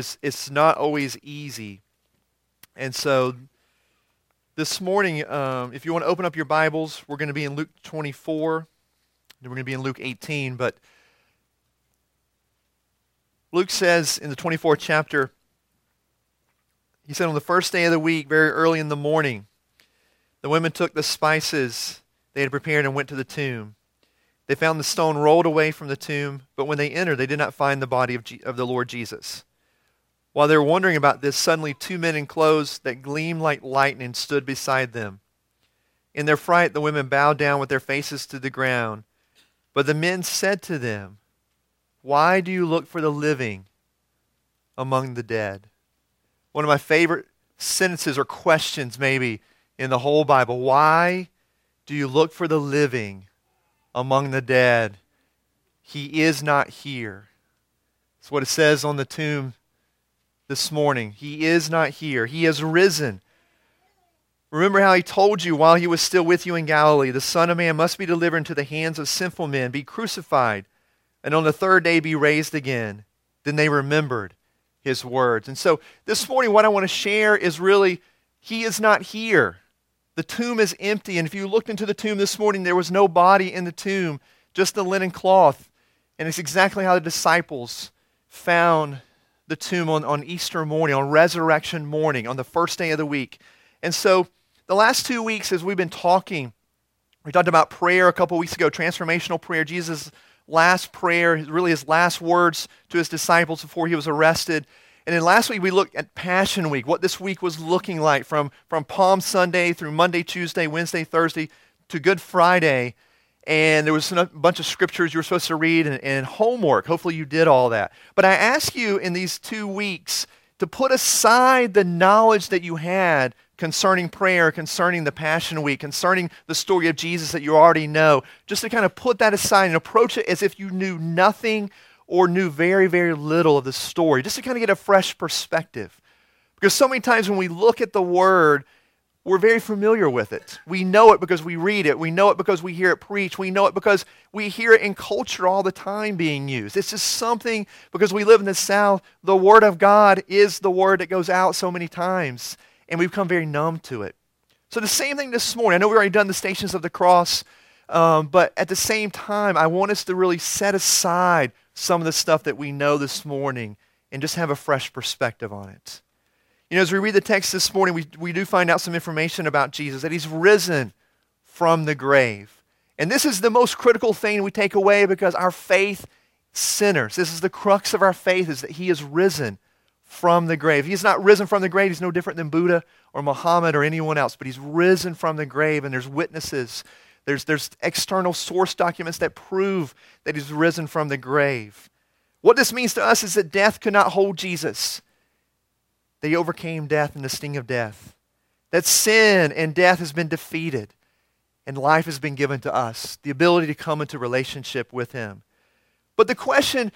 it's, it's not always easy. And so this morning, um, if you want to open up your Bibles, we're going to be in Luke 24. We're going to be in Luke 18. But Luke says in the 24th chapter, he said, On the first day of the week, very early in the morning, the women took the spices they had prepared and went to the tomb. They found the stone rolled away from the tomb, but when they entered, they did not find the body of, of the Lord Jesus. While they were wondering about this, suddenly two men in clothes that gleamed like lightning stood beside them. In their fright, the women bowed down with their faces to the ground. But the men said to them, Why do you look for the living among the dead? one of my favorite sentences or questions, maybe, in the whole Bible. Why do you look for the living among the dead? He is not here. That's what it says on the tomb this morning. He is not here. He has risen. Remember how he told you while he was still with you in Galilee the Son of Man must be delivered into the hands of sinful men, be crucified, and on the third day be raised again. Then they remembered his words. And so this morning, what I want to share is really, he is not here. The tomb is empty. And if you looked into the tomb this morning, there was no body in the tomb, just the linen cloth. And it's exactly how the disciples found the tomb on, on Easter morning, on resurrection morning, on the first day of the week. And so the last two weeks, as we've been talking, we talked about prayer a couple weeks ago, transformational prayer. Jesus last prayer, really his last words to his disciples before he was arrested. And then last week we looked at Passion Week, what this week was looking like from, from Palm Sunday through Monday, Tuesday, Wednesday, Thursday to Good Friday. And there was a bunch of scriptures you were supposed to read and, and homework. Hopefully you did all that. But I ask you in these two weeks to put aside the knowledge that you had concerning prayer, concerning the Passion Week, concerning the story of Jesus that you already know, just to kind of put that aside and approach it as if you knew nothing or knew very, very little of the story, just to kind of get a fresh perspective. Because so many times when we look at the Word, we're very familiar with it. We know it because we read it. We know it because we hear it preached. We know it because we hear it in culture all the time being used. It's just something, because we live in the South, the Word of God is the Word that goes out so many times and we've become very numb to it. So, the same thing this morning. I know we've already done the Stations of the Cross, um, but at the same time, I want us to really set aside some of the stuff that we know this morning and just have a fresh perspective on it. You know, as we read the text this morning, we, we do find out some information about Jesus, that he's risen from the grave. And this is the most critical thing we take away because our faith sinners. This is the crux of our faith is that he is risen from the grave. He's not risen from the grave. He's no different than Buddha or Muhammad or anyone else, but he's risen from the grave, and there's witnesses. There's, there's external source documents that prove that he's risen from the grave. What this means to us is that death could not hold Jesus. They overcame death and the sting of death. That sin and death has been defeated, and life has been given to us the ability to come into relationship with him. But the question,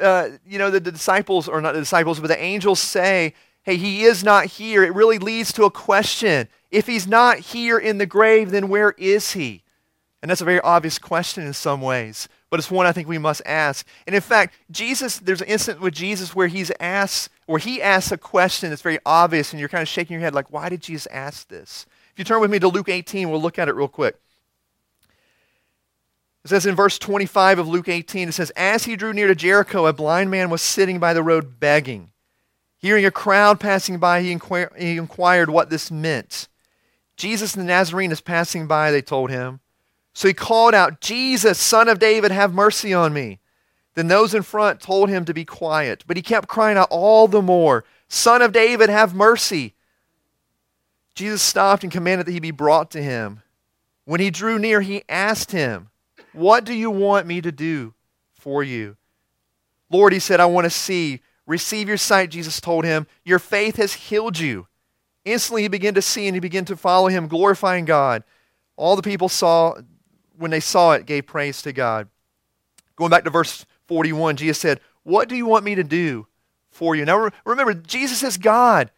uh, you know, the, the disciples, or not the disciples, but the angels say, hey, he is not here. It really leads to a question. If he's not here in the grave, then where is he? And that's a very obvious question in some ways, but it's one I think we must ask. And in fact, Jesus, there's an incident with Jesus where he's asked, where he asks a question that's very obvious, and you're kind of shaking your head like, why did Jesus ask this? If you turn with me to Luke 18, we'll look at it real quick. It says in verse 25 of Luke 18, it says, As he drew near to Jericho, a blind man was sitting by the road begging. Hearing a crowd passing by, he, inquir- he inquired what this meant. Jesus the Nazarene is passing by, they told him. So he called out, Jesus, son of David, have mercy on me. Then those in front told him to be quiet, but he kept crying out all the more, Son of David, have mercy. Jesus stopped and commanded that he be brought to him. When he drew near, he asked him, what do you want me to do for you? Lord, he said, I want to see. Receive your sight, Jesus told him. Your faith has healed you. Instantly he began to see and he began to follow him, glorifying God. All the people saw, when they saw it, gave praise to God. Going back to verse 41, Jesus said, What do you want me to do for you? Now remember, Jesus is God.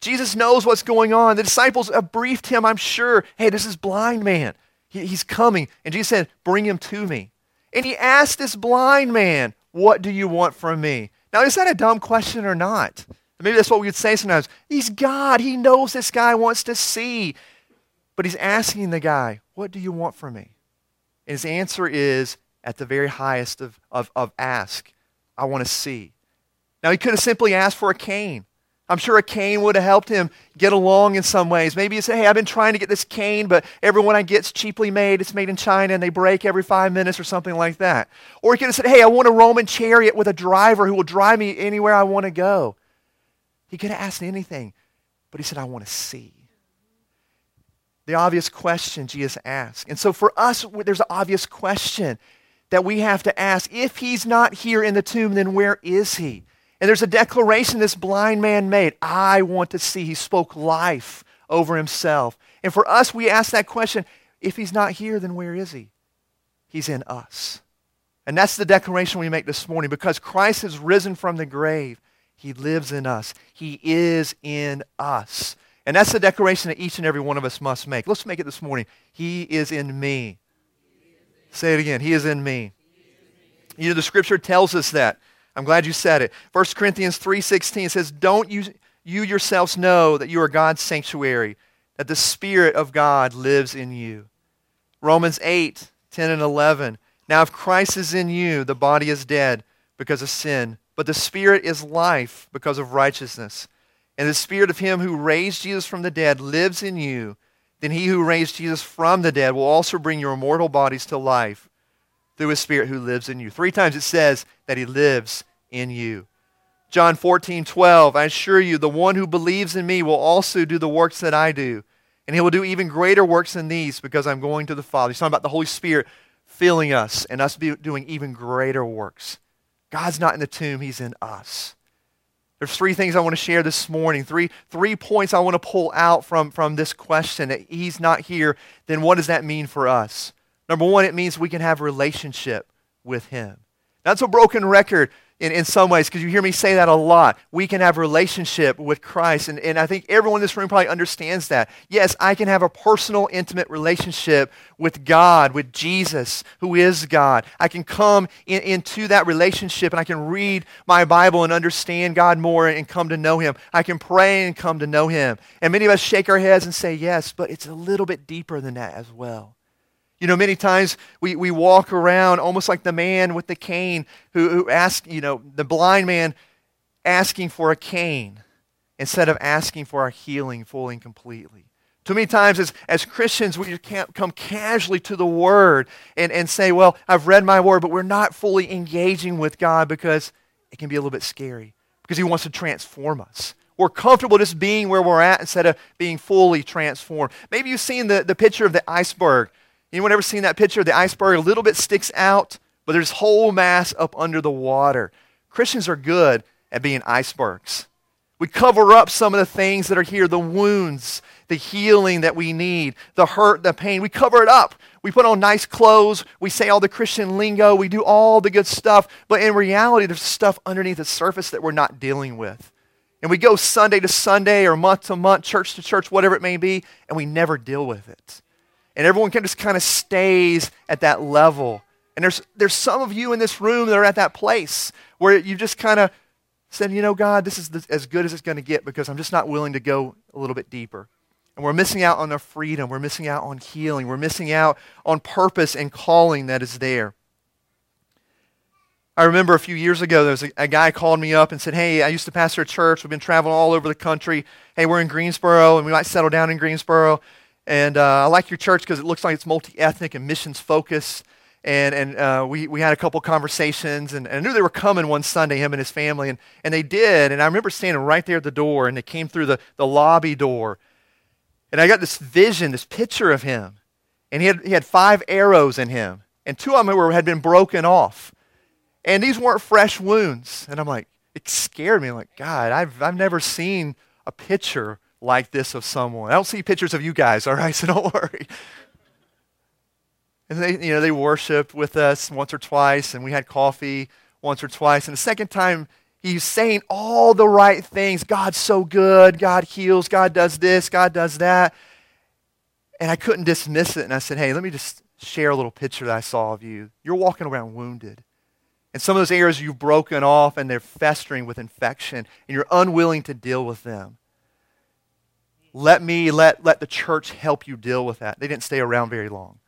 Jesus knows what's going on. The disciples have briefed him, I'm sure. Hey, this is blind man. He, he's coming. And Jesus said, Bring him to me. And he asked this blind man, What do you want from me? Now, is that a dumb question or not? Maybe that's what we would say sometimes. He's God. He knows this guy wants to see. But he's asking the guy, What do you want from me? And his answer is at the very highest of, of, of ask, I want to see. Now, he could have simply asked for a cane. I'm sure a cane would have helped him get along in some ways. Maybe he said, Hey, I've been trying to get this cane, but every one I get's cheaply made. It's made in China and they break every five minutes or something like that. Or he could have said, Hey, I want a Roman chariot with a driver who will drive me anywhere I want to go. He could have asked anything, but he said, I want to see. The obvious question Jesus asked. And so for us, there's an obvious question that we have to ask. If he's not here in the tomb, then where is he? And there's a declaration this blind man made I want to see. He spoke life over himself. And for us, we ask that question if he's not here, then where is he? He's in us. And that's the declaration we make this morning. Because Christ has risen from the grave, he lives in us. He is in us. And that's the declaration that each and every one of us must make. Let's make it this morning. He is in me. Say it again. He is in me. You know, the scripture tells us that. I'm glad you said it. 1 Corinthians 3.16 says, Don't you, you yourselves know that you are God's sanctuary, that the Spirit of God lives in you. Romans 8, 10 and 11. Now if Christ is in you, the body is dead because of sin, but the Spirit is life because of righteousness. And the Spirit of him who raised Jesus from the dead lives in you. Then he who raised Jesus from the dead will also bring your mortal bodies to life through his Spirit who lives in you. Three times it says that he lives in you. John 14, 12, I assure you, the one who believes in me will also do the works that I do. And he will do even greater works than these because I'm going to the Father. He's talking about the Holy Spirit filling us and us doing even greater works. God's not in the tomb, he's in us. There's three things I want to share this morning, three, three points I want to pull out from, from this question that he's not here. Then what does that mean for us? Number one, it means we can have relationship with him. That's a broken record in, in some ways because you hear me say that a lot. We can have relationship with Christ. And, and I think everyone in this room probably understands that. Yes, I can have a personal, intimate relationship with God, with Jesus, who is God. I can come in, into that relationship and I can read my Bible and understand God more and come to know Him. I can pray and come to know Him. And many of us shake our heads and say, yes, but it's a little bit deeper than that as well. You know, many times we, we walk around almost like the man with the cane who, who asked, you know, the blind man asking for a cane instead of asking for our healing fully and completely. Too many times as, as Christians, we can't come casually to the Word and, and say, well, I've read my Word, but we're not fully engaging with God because it can be a little bit scary because He wants to transform us. We're comfortable just being where we're at instead of being fully transformed. Maybe you've seen the, the picture of the iceberg Anyone ever seen that picture? The iceberg a little bit sticks out, but there's whole mass up under the water. Christians are good at being icebergs. We cover up some of the things that are here, the wounds, the healing that we need, the hurt, the pain. We cover it up. We put on nice clothes. We say all the Christian lingo. We do all the good stuff. But in reality, there's stuff underneath the surface that we're not dealing with. And we go Sunday to Sunday or month to month, church to church, whatever it may be, and we never deal with it and everyone can just kind of stays at that level. And there's, there's some of you in this room that are at that place where you just kind of said, you know, God, this is the, as good as it's going to get because I'm just not willing to go a little bit deeper. And we're missing out on our freedom. We're missing out on healing. We're missing out on purpose and calling that is there. I remember a few years ago, there was a, a, guy called me up and said, Hey, I used to pastor a church. We've been traveling all over the country. Hey, we're in Greensboro, and we might settle down in Greensboro. And uh, I like your church because it looks like it's multi ethnic and missions focused. And, and uh, we, we had a couple conversations, and, and, I knew they were coming one Sunday, him and his family, and, and they did. And I remember standing right there at the door, and they came through the, the lobby door. And I got this vision, this picture of him. And he had, he had five arrows in him, and two of them were, had been broken off. And these weren't fresh wounds. And I'm like, it scared me. I'm like, God, I've, I've never seen a picture like this of someone. I don't see pictures of you guys, all right? So don't worry. And they, you know, they worshiped with us once or twice, and we had coffee once or twice. And the second time, he's saying all the right things. God's so good. God heals. God does this. God does that. And I couldn't dismiss it. And I said, hey, let me just share a little picture that I saw of you. You're walking around wounded. And some of those areas you've broken off and they're festering with infection and you're unwilling to deal with them. Let me, let, let the church help you deal with that. They didn't stay around very long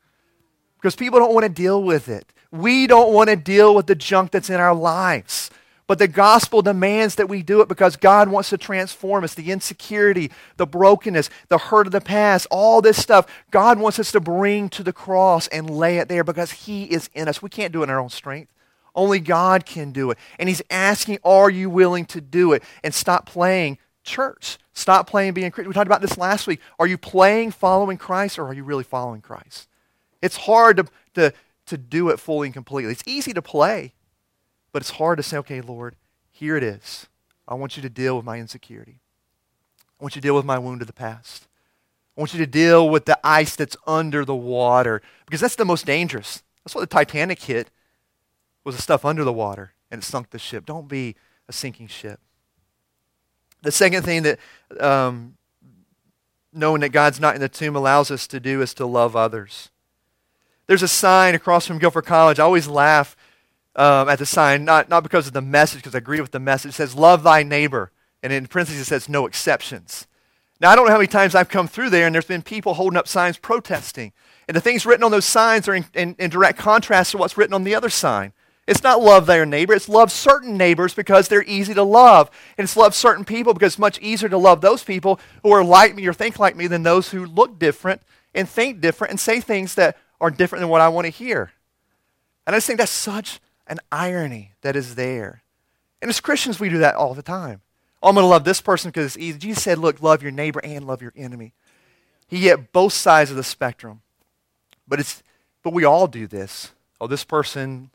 because people don't want to deal with it. We don't want to deal with the junk that's in our lives. But the gospel demands that we do it because God wants to transform us. The insecurity, the brokenness, the hurt of the past, all this stuff, God wants us to bring to the cross and lay it there because He is in us. We can't do it in our own strength. Only God can do it. And He's asking, Are you willing to do it? And stop playing church. Stop playing being Christian. We talked about this last week. Are you playing following Christ or are you really following Christ? It's hard to, to, to do it fully and completely. It's easy to play, but it's hard to say, okay, Lord, here it is. I want you to deal with my insecurity. I want you to deal with my wound of the past. I want you to deal with the ice that's under the water because that's the most dangerous. That's what the Titanic hit was the stuff under the water and it sunk the ship. Don't be a sinking ship. The second thing that um, knowing that God's not in the tomb allows us to do is to love others. There's a sign across from Guilford College. I always laugh um, at the sign, not, not because of the message, because I agree with the message. It says, Love thy neighbor. And in parentheses, it says, No exceptions. Now, I don't know how many times I've come through there and there's been people holding up signs protesting. And the things written on those signs are in, in, in direct contrast to what's written on the other sign. It's not love their neighbor, it's love certain neighbors because they're easy to love. And it's love certain people because it's much easier to love those people who are like me or think like me than those who look different and think different and say things that are different than what I want to hear. And I just think that's such an irony that is there. And as Christians, we do that all the time. Oh, I'm going to love this person because it's easy. Jesus said, look, love your neighbor and love your enemy. He get both sides of the spectrum. But, it's, but we all do this. Oh, this person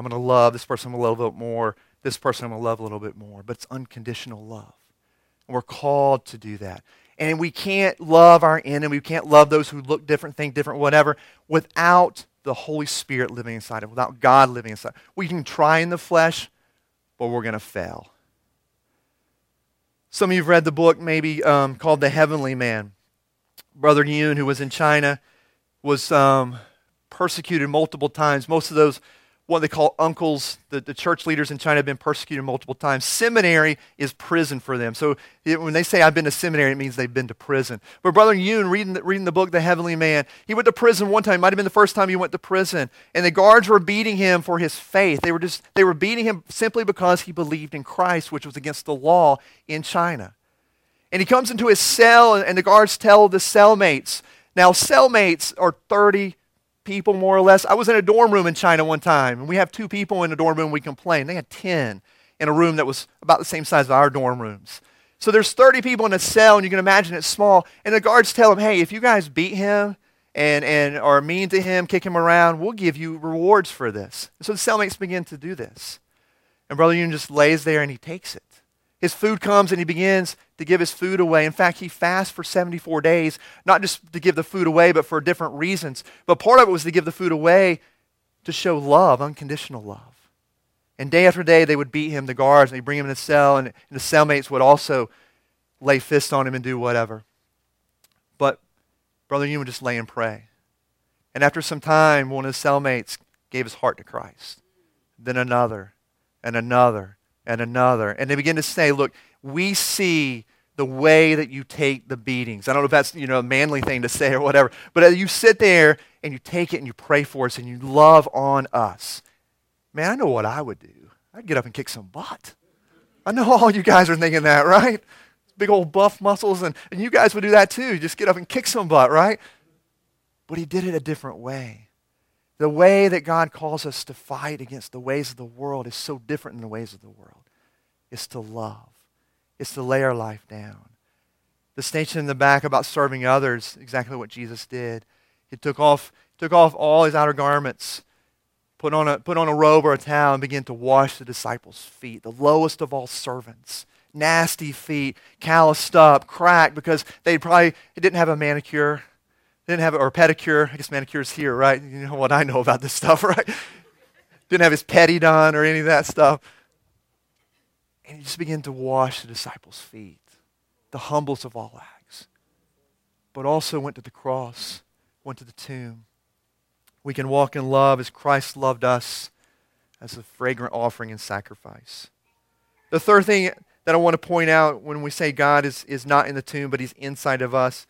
I'm going to love. This person a little bit more. This person I'm going to love a little bit more. But it's unconditional love. And we're called to do that. And we can't love our enemy. We can't love those who look different, think different, whatever, without the Holy Spirit living inside of without God living inside. We can try in the flesh, but we're going to fail. Some of you have read the book maybe um, called The Heavenly Man. Brother Yun, who was in China, was um, persecuted multiple times. Most of those what they call uncles. The, the church leaders in China have been persecuted multiple times. Seminary is prison for them. So it, when they say, I've been to seminary, it means they've been to prison. But Brother Yun, reading the, reading the book, The Heavenly Man, he went to prison one time. It might have been the first time he went to prison. And the guards were beating him for his faith. They were, just, they were beating him simply because he believed in Christ, which was against the law in China. And he comes into his cell, and the guards tell the cellmates, now, cellmates are 30 people, more or less. I was in a dorm room in China one time, and we have two people in a dorm room we complain. They had 10 in a room that was about the same size as our dorm rooms. So there's 30 people in a cell, and you can imagine it's small. And the guards tell them, hey, if you guys beat him and, and are mean to him, kick him around, we'll give you rewards for this. So the cellmates begin to do this. And Brother Yun just lays there and he takes it. His food comes and he begins to give his food away. In fact, he fasts for 74 days, not just to give the food away, but for different reasons. But part of it was to give the food away to show love, unconditional love. And day after day, they would beat him, the guards, and they'd bring him in the cell, and, and the cellmates would also lay fists on him and do whatever. But Brother Yun would just lay and pray. And after some time, one of the cellmates gave his heart to Christ. Then another, and another, and another. And they begin to say, look, we see the way that you take the beatings. I don't know if that's, you know, a manly thing to say or whatever, but you sit there and you take it and you pray for us and you love on us. Man, I know what I would do. I'd get up and kick some butt. I know all you guys are thinking that, right? Big old buff muscles, and, and you guys would do that too. Just get up and kick some butt, right? But he did it a different way. The way that God calls us to fight against the ways of the world is so different than the ways of the world. It's to love, it's to lay our life down. The statement in the back about serving others, exactly what Jesus did. He took off, took off all his outer garments, put on, a, put on a robe or a towel, and began to wash the disciples' feet, the lowest of all servants. Nasty feet, calloused up, cracked because they probably didn't have a manicure didn't have, or pedicure. I guess manicure's here, right? You know what I know about this stuff, right? Didn't have his petty done or any of that stuff. And he just began to wash the disciples' feet, the humblest of all acts. But also went to the cross, went to the tomb. We can walk in love as Christ loved us. as a fragrant offering and sacrifice. The third thing that I want to point out when we say God is, is not in the tomb, but he's inside of us,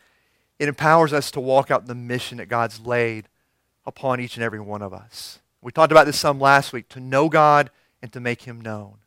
it empowers us to walk out the mission that God's laid upon each and every one of us. We talked about this some last week to know God and to make him known.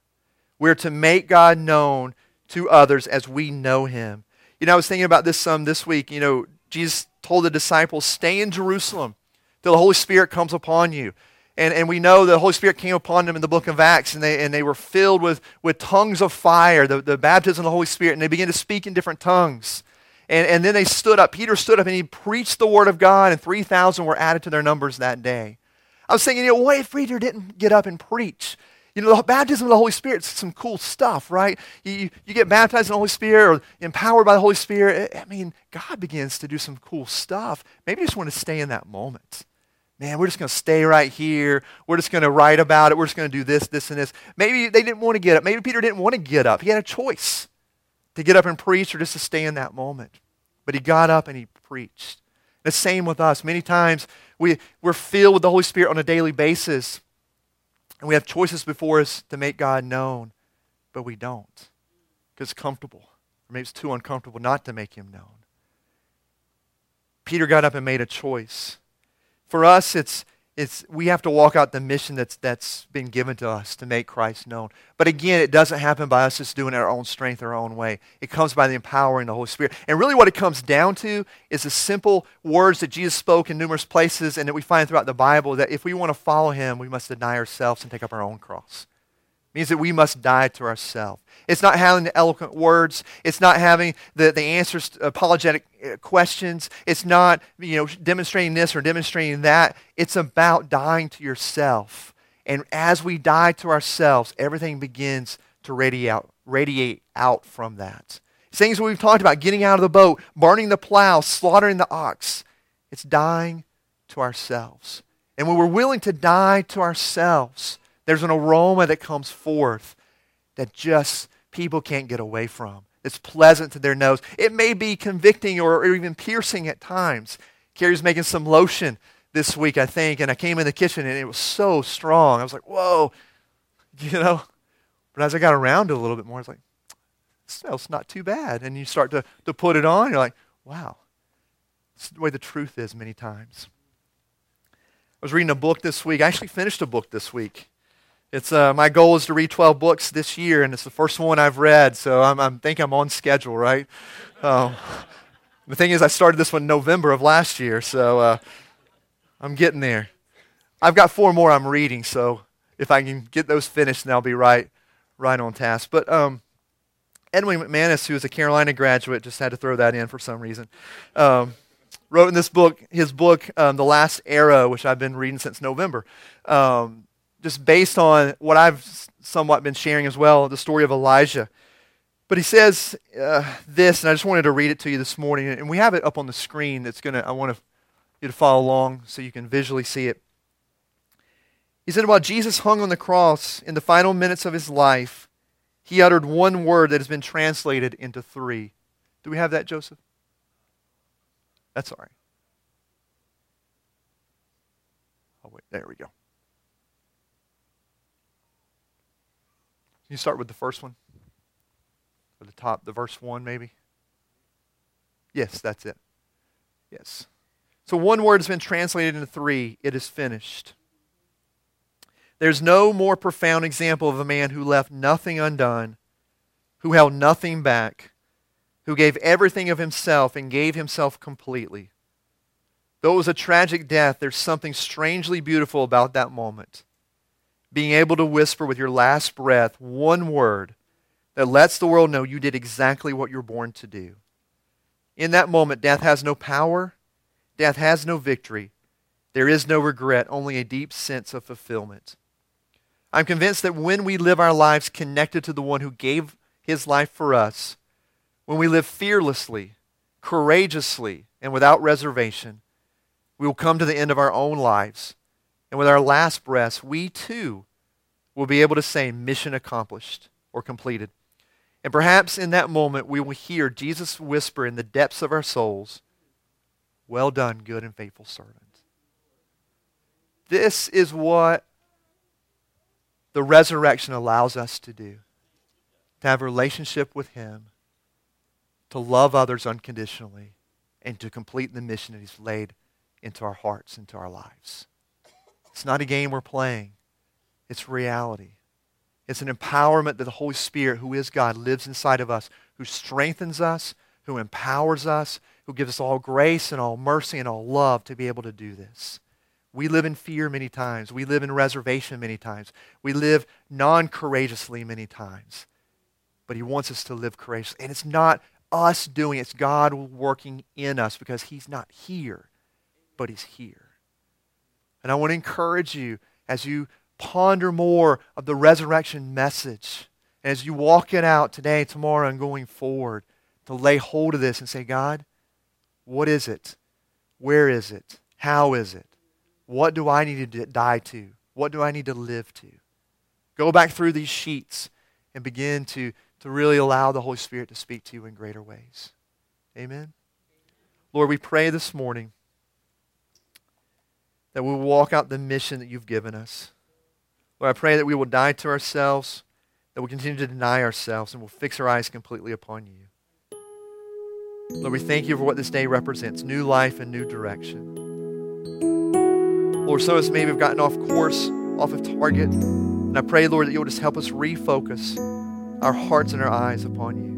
We're to make God known to others as we know him. You know, I was thinking about this some this week. You know, Jesus told the disciples, stay in Jerusalem till the Holy Spirit comes upon you. And, and we know the Holy Spirit came upon them in the book of Acts, and they, and they were filled with, with tongues of fire, the, the baptism of the Holy Spirit, and they began to speak in different tongues. And, and then they stood up. Peter stood up and he preached the word of God, and 3,000 were added to their numbers that day. I was thinking, you know, what if Peter didn't get up and preach? You know, the baptism of the Holy Spirit is some cool stuff, right? You, you get baptized in the Holy Spirit or empowered by the Holy Spirit. I mean, God begins to do some cool stuff. Maybe you just want to stay in that moment. Man, we're just going to stay right here. We're just going to write about it. We're just going to do this, this, and this. Maybe they didn't want to get up. Maybe Peter didn't want to get up. He had a choice to get up and preach or just to stay in that moment. But he got up and he preached. The same with us. Many times we, we're filled with the Holy Spirit on a daily basis. And we have choices before us to make God known, but we don't because it's comfortable. Or maybe it's too uncomfortable not to make him known. Peter got up and made a choice. For us, it's it's, we have to walk out the mission that's, that's been given to us to make Christ known. But again, it doesn't happen by us just doing our own strength, our own way. It comes by the empowering the Holy Spirit. And really, what it comes down to is the simple words that Jesus spoke in numerous places and that we find throughout the Bible that if we want to follow him, we must deny ourselves and take up our own cross means that we must die to ourselves. It's not having the eloquent words. It's not having the, the answers to apologetic uh, questions. It's not you know, demonstrating this or demonstrating that. It's about dying to yourself. And as we die to ourselves, everything begins to radiate out, radiate out from that. Things we've talked about, getting out of the boat, burning the plow, slaughtering the ox. It's dying to ourselves. And when we're willing to die to ourselves, there's an aroma that comes forth that just people can't get away from. It's pleasant to their nose. It may be convicting or, or even piercing at times. Carrie's making some lotion this week, I think, and I came in the kitchen and it was so strong. I was like, whoa, you know. But as I got around it a little bit more, I was like, smells not too bad. And you start to, to put it on, you're like, wow. It's the way the truth is many times. I was reading a book this week. I actually finished a book this week. It's, uh, my goal is to read 12 books this year, and it's the first one I've read, so I'm, I'm think I'm on schedule, right? Um, the thing is, I started this one in November of last year, so uh, I'm getting there. I've got four more I'm reading, so if I can get those finished, then I'll be right, right on task. But um, Erwin McManus, who is a Carolina graduate, just had to throw that in for some reason, um, wrote in this book, his book, um, The Last Arrow, which I've been reading since November. Just based on what I've somewhat been sharing as well, the story of Elijah. But he says uh, this, and I just wanted to read it to you this morning, and we have it up on the screen. That's gonna I want you to follow along so you can visually see it. He said, while Jesus hung on the cross in the final minutes of his life, he uttered one word that has been translated into three. Do we have that, Joseph? That's all right. Oh, wait, there we go. You start with the first one? Or the top, the verse 1 maybe? Yes, that's it. Yes. So one word has been translated into three. It is finished. There's no more profound example of a man who left nothing undone, who held nothing back, who gave everything of himself and gave himself completely. Though it was a tragic death, there's something strangely beautiful about that moment being able to whisper with your last breath one word that lets the world know you did exactly what you're born to do. In that moment, death has no power, death has no victory. There is no regret, only a deep sense of fulfillment. I'm convinced that when we live our lives connected to the one who gave his life for us, when we live fearlessly, courageously, and without reservation, we will come to the end of our own lives and with our last breaths, we too will be able to say, mission accomplished or completed. And perhaps in that moment, we will hear Jesus whisper in the depths of our souls, Well done, good and faithful servant. This is what the resurrection allows us to do. To have a relationship with Him, to love others unconditionally, and to complete the mission that He's laid into our hearts, into our lives. It's not a game we're playing, it's reality. It's an empowerment that the Holy Spirit, who is God, lives inside of us, who strengthens us, who empowers us, who gives us all grace and all mercy and all love to be able to do this. We live in fear many times. We live in reservation many times. We live non courageously many times. But He wants us to live courageously. And it's not us doing it, it's God working in us because He's not here, but He's here. And I want to encourage you as you ponder more of the resurrection message, as you walk it out today, tomorrow, and going forward, to lay hold of this and say, God, what is it? Where is it? How is it? What do I need to die to? What do I need to live to? Go back through these sheets and begin to, to really allow the Holy Spirit to speak to you in greater ways. Amen. Lord, we pray this morning that we will walk out the mission that you've given us. Lord, I pray that we will die to ourselves, that we'll continue to deny ourselves, and we'll fix our eyes completely upon you. Lord, we thank you for what this day represents new life and new direction. Lord, so as maybe we've gotten off course, off of target. And I pray, Lord, that you'll just help us refocus our hearts and our eyes upon you.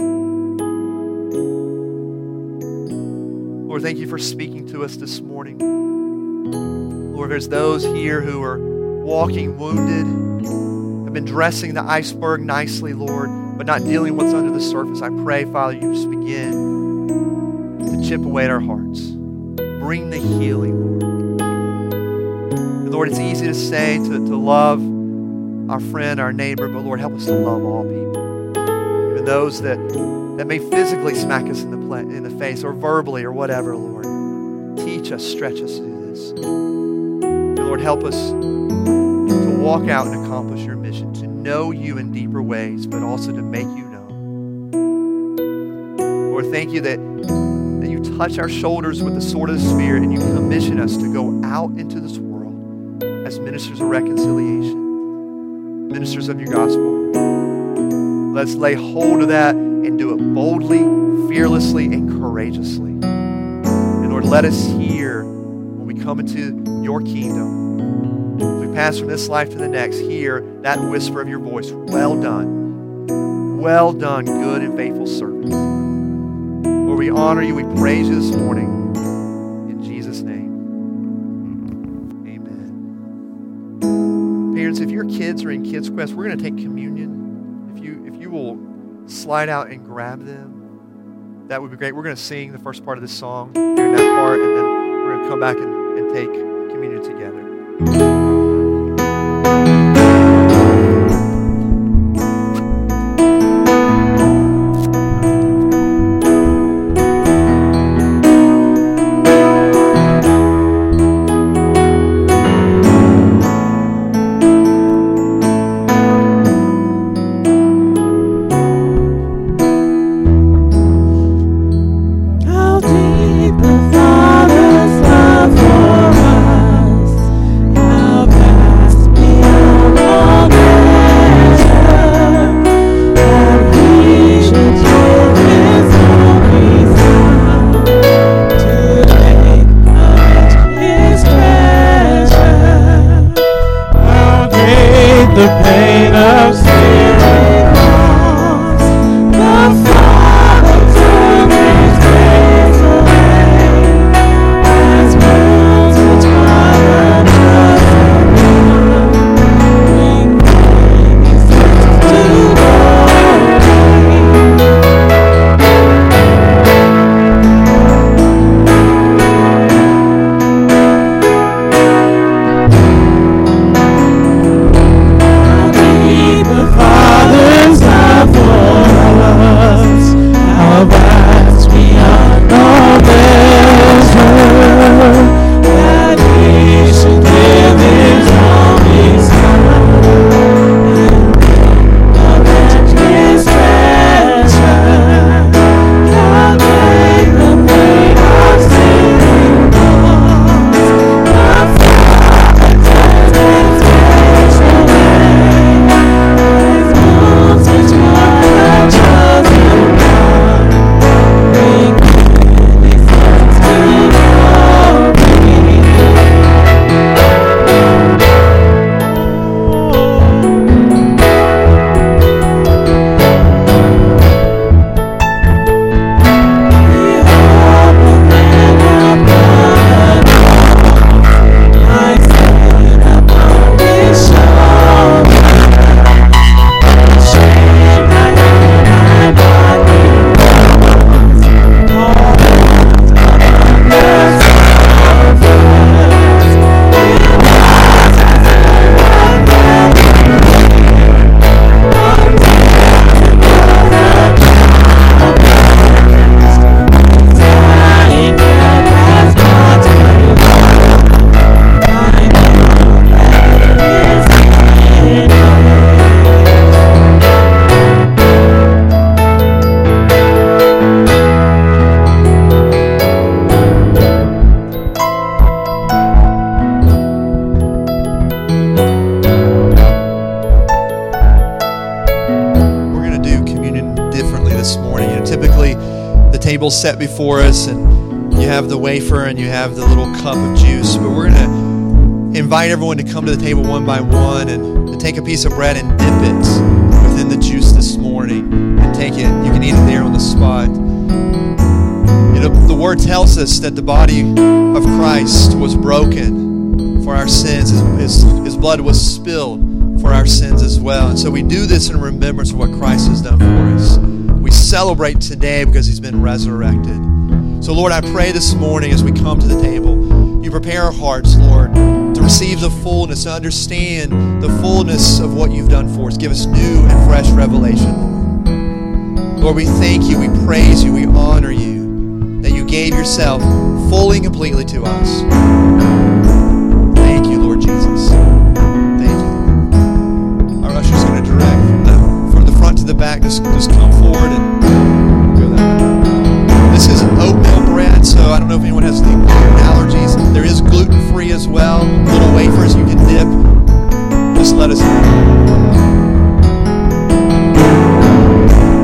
Lord, thank you for speaking to us this morning. Lord, there's those here who are walking wounded, have been dressing the iceberg nicely, Lord, but not dealing with what's under the surface. I pray, Father, you just begin to chip away at our hearts. Bring the healing, Lord. Lord, it's easy to say, to, to love our friend, our neighbor, but Lord, help us to love all people. Even those that, that may physically smack us in the, in the face or verbally or whatever, Lord. Teach us, stretch us Lord, help us to walk out and accomplish your mission, to know you in deeper ways, but also to make you known. Lord, thank you that, that you touch our shoulders with the sword of the Spirit and you commission us to go out into this world as ministers of reconciliation, ministers of your gospel. Let's lay hold of that and do it boldly, fearlessly, and courageously. And Lord, let us hear when we come into your kingdom. Pass from this life to the next, hear that whisper of your voice. Well done. Well done, good and faithful servant. Lord, we honor you. We praise you this morning. In Jesus' name, amen. Parents, if your kids are in Kids Quest, we're going to take communion. If you if you will slide out and grab them, that would be great. We're going to sing the first part of this song during that part, and then we're going to come back and, and take set before us and you have the wafer and you have the little cup of juice, but we're going to invite everyone to come to the table one by one and, take a piece of bread and dip it within the juice this morning and take it. You can eat it there on the spot. You know, the word tells us that the body of Christ was broken for our sins. His, his, his blood was spilled for our sins as well. And so we do this in remembrance of what Christ has done for us. Celebrate today because he's been resurrected. So, Lord, I pray this morning as we come to the table, you prepare our hearts, Lord, to receive the fullness, to understand the fullness of what you've done for us. Give us new and fresh revelation, Lord. Lord, we thank you, we praise you, we honor you that you gave yourself fully and completely to us. the back, just, just come forward and go that way. This is oatmeal bread, so I don't know if anyone has any allergies. There is gluten free as well. Little wafers you can dip. Just let us know.